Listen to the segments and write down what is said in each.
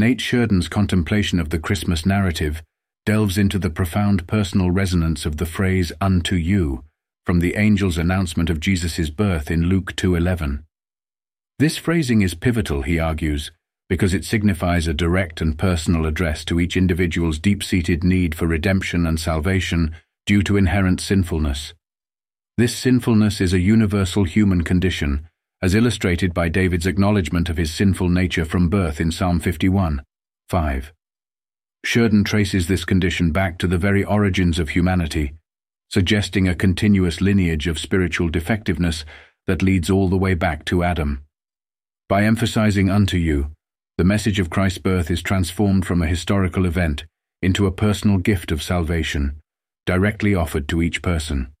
Nate Shurden's contemplation of the Christmas narrative delves into the profound personal resonance of the phrase unto you from the angel's announcement of Jesus' birth in Luke 2.11. This phrasing is pivotal, he argues, because it signifies a direct and personal address to each individual's deep-seated need for redemption and salvation due to inherent sinfulness. This sinfulness is a universal human condition, as illustrated by David's acknowledgement of his sinful nature from birth in Psalm 51, 5. Shurden traces this condition back to the very origins of humanity, suggesting a continuous lineage of spiritual defectiveness that leads all the way back to Adam. By emphasizing unto you, the message of Christ's birth is transformed from a historical event into a personal gift of salvation, directly offered to each person.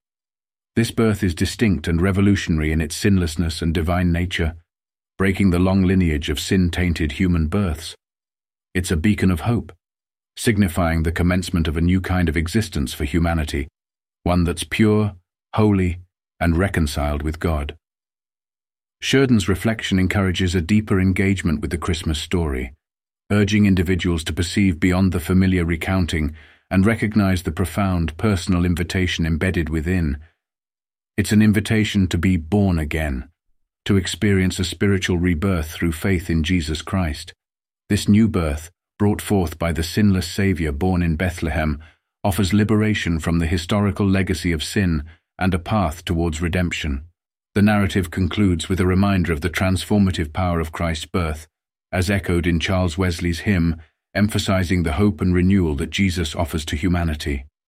This birth is distinct and revolutionary in its sinlessness and divine nature, breaking the long lineage of sin-tainted human births. It's a beacon of hope, signifying the commencement of a new kind of existence for humanity, one that's pure, holy, and reconciled with God. Shurden's reflection encourages a deeper engagement with the Christmas story, urging individuals to perceive beyond the familiar recounting and recognize the profound personal invitation embedded within. It's an invitation to be born again, to experience a spiritual rebirth through faith in Jesus Christ. This new birth, brought forth by the sinless Saviour born in Bethlehem, offers liberation from the historical legacy of sin and a path towards redemption. The narrative concludes with a reminder of the transformative power of Christ's birth, as echoed in Charles Wesley's hymn, emphasizing the hope and renewal that Jesus offers to humanity.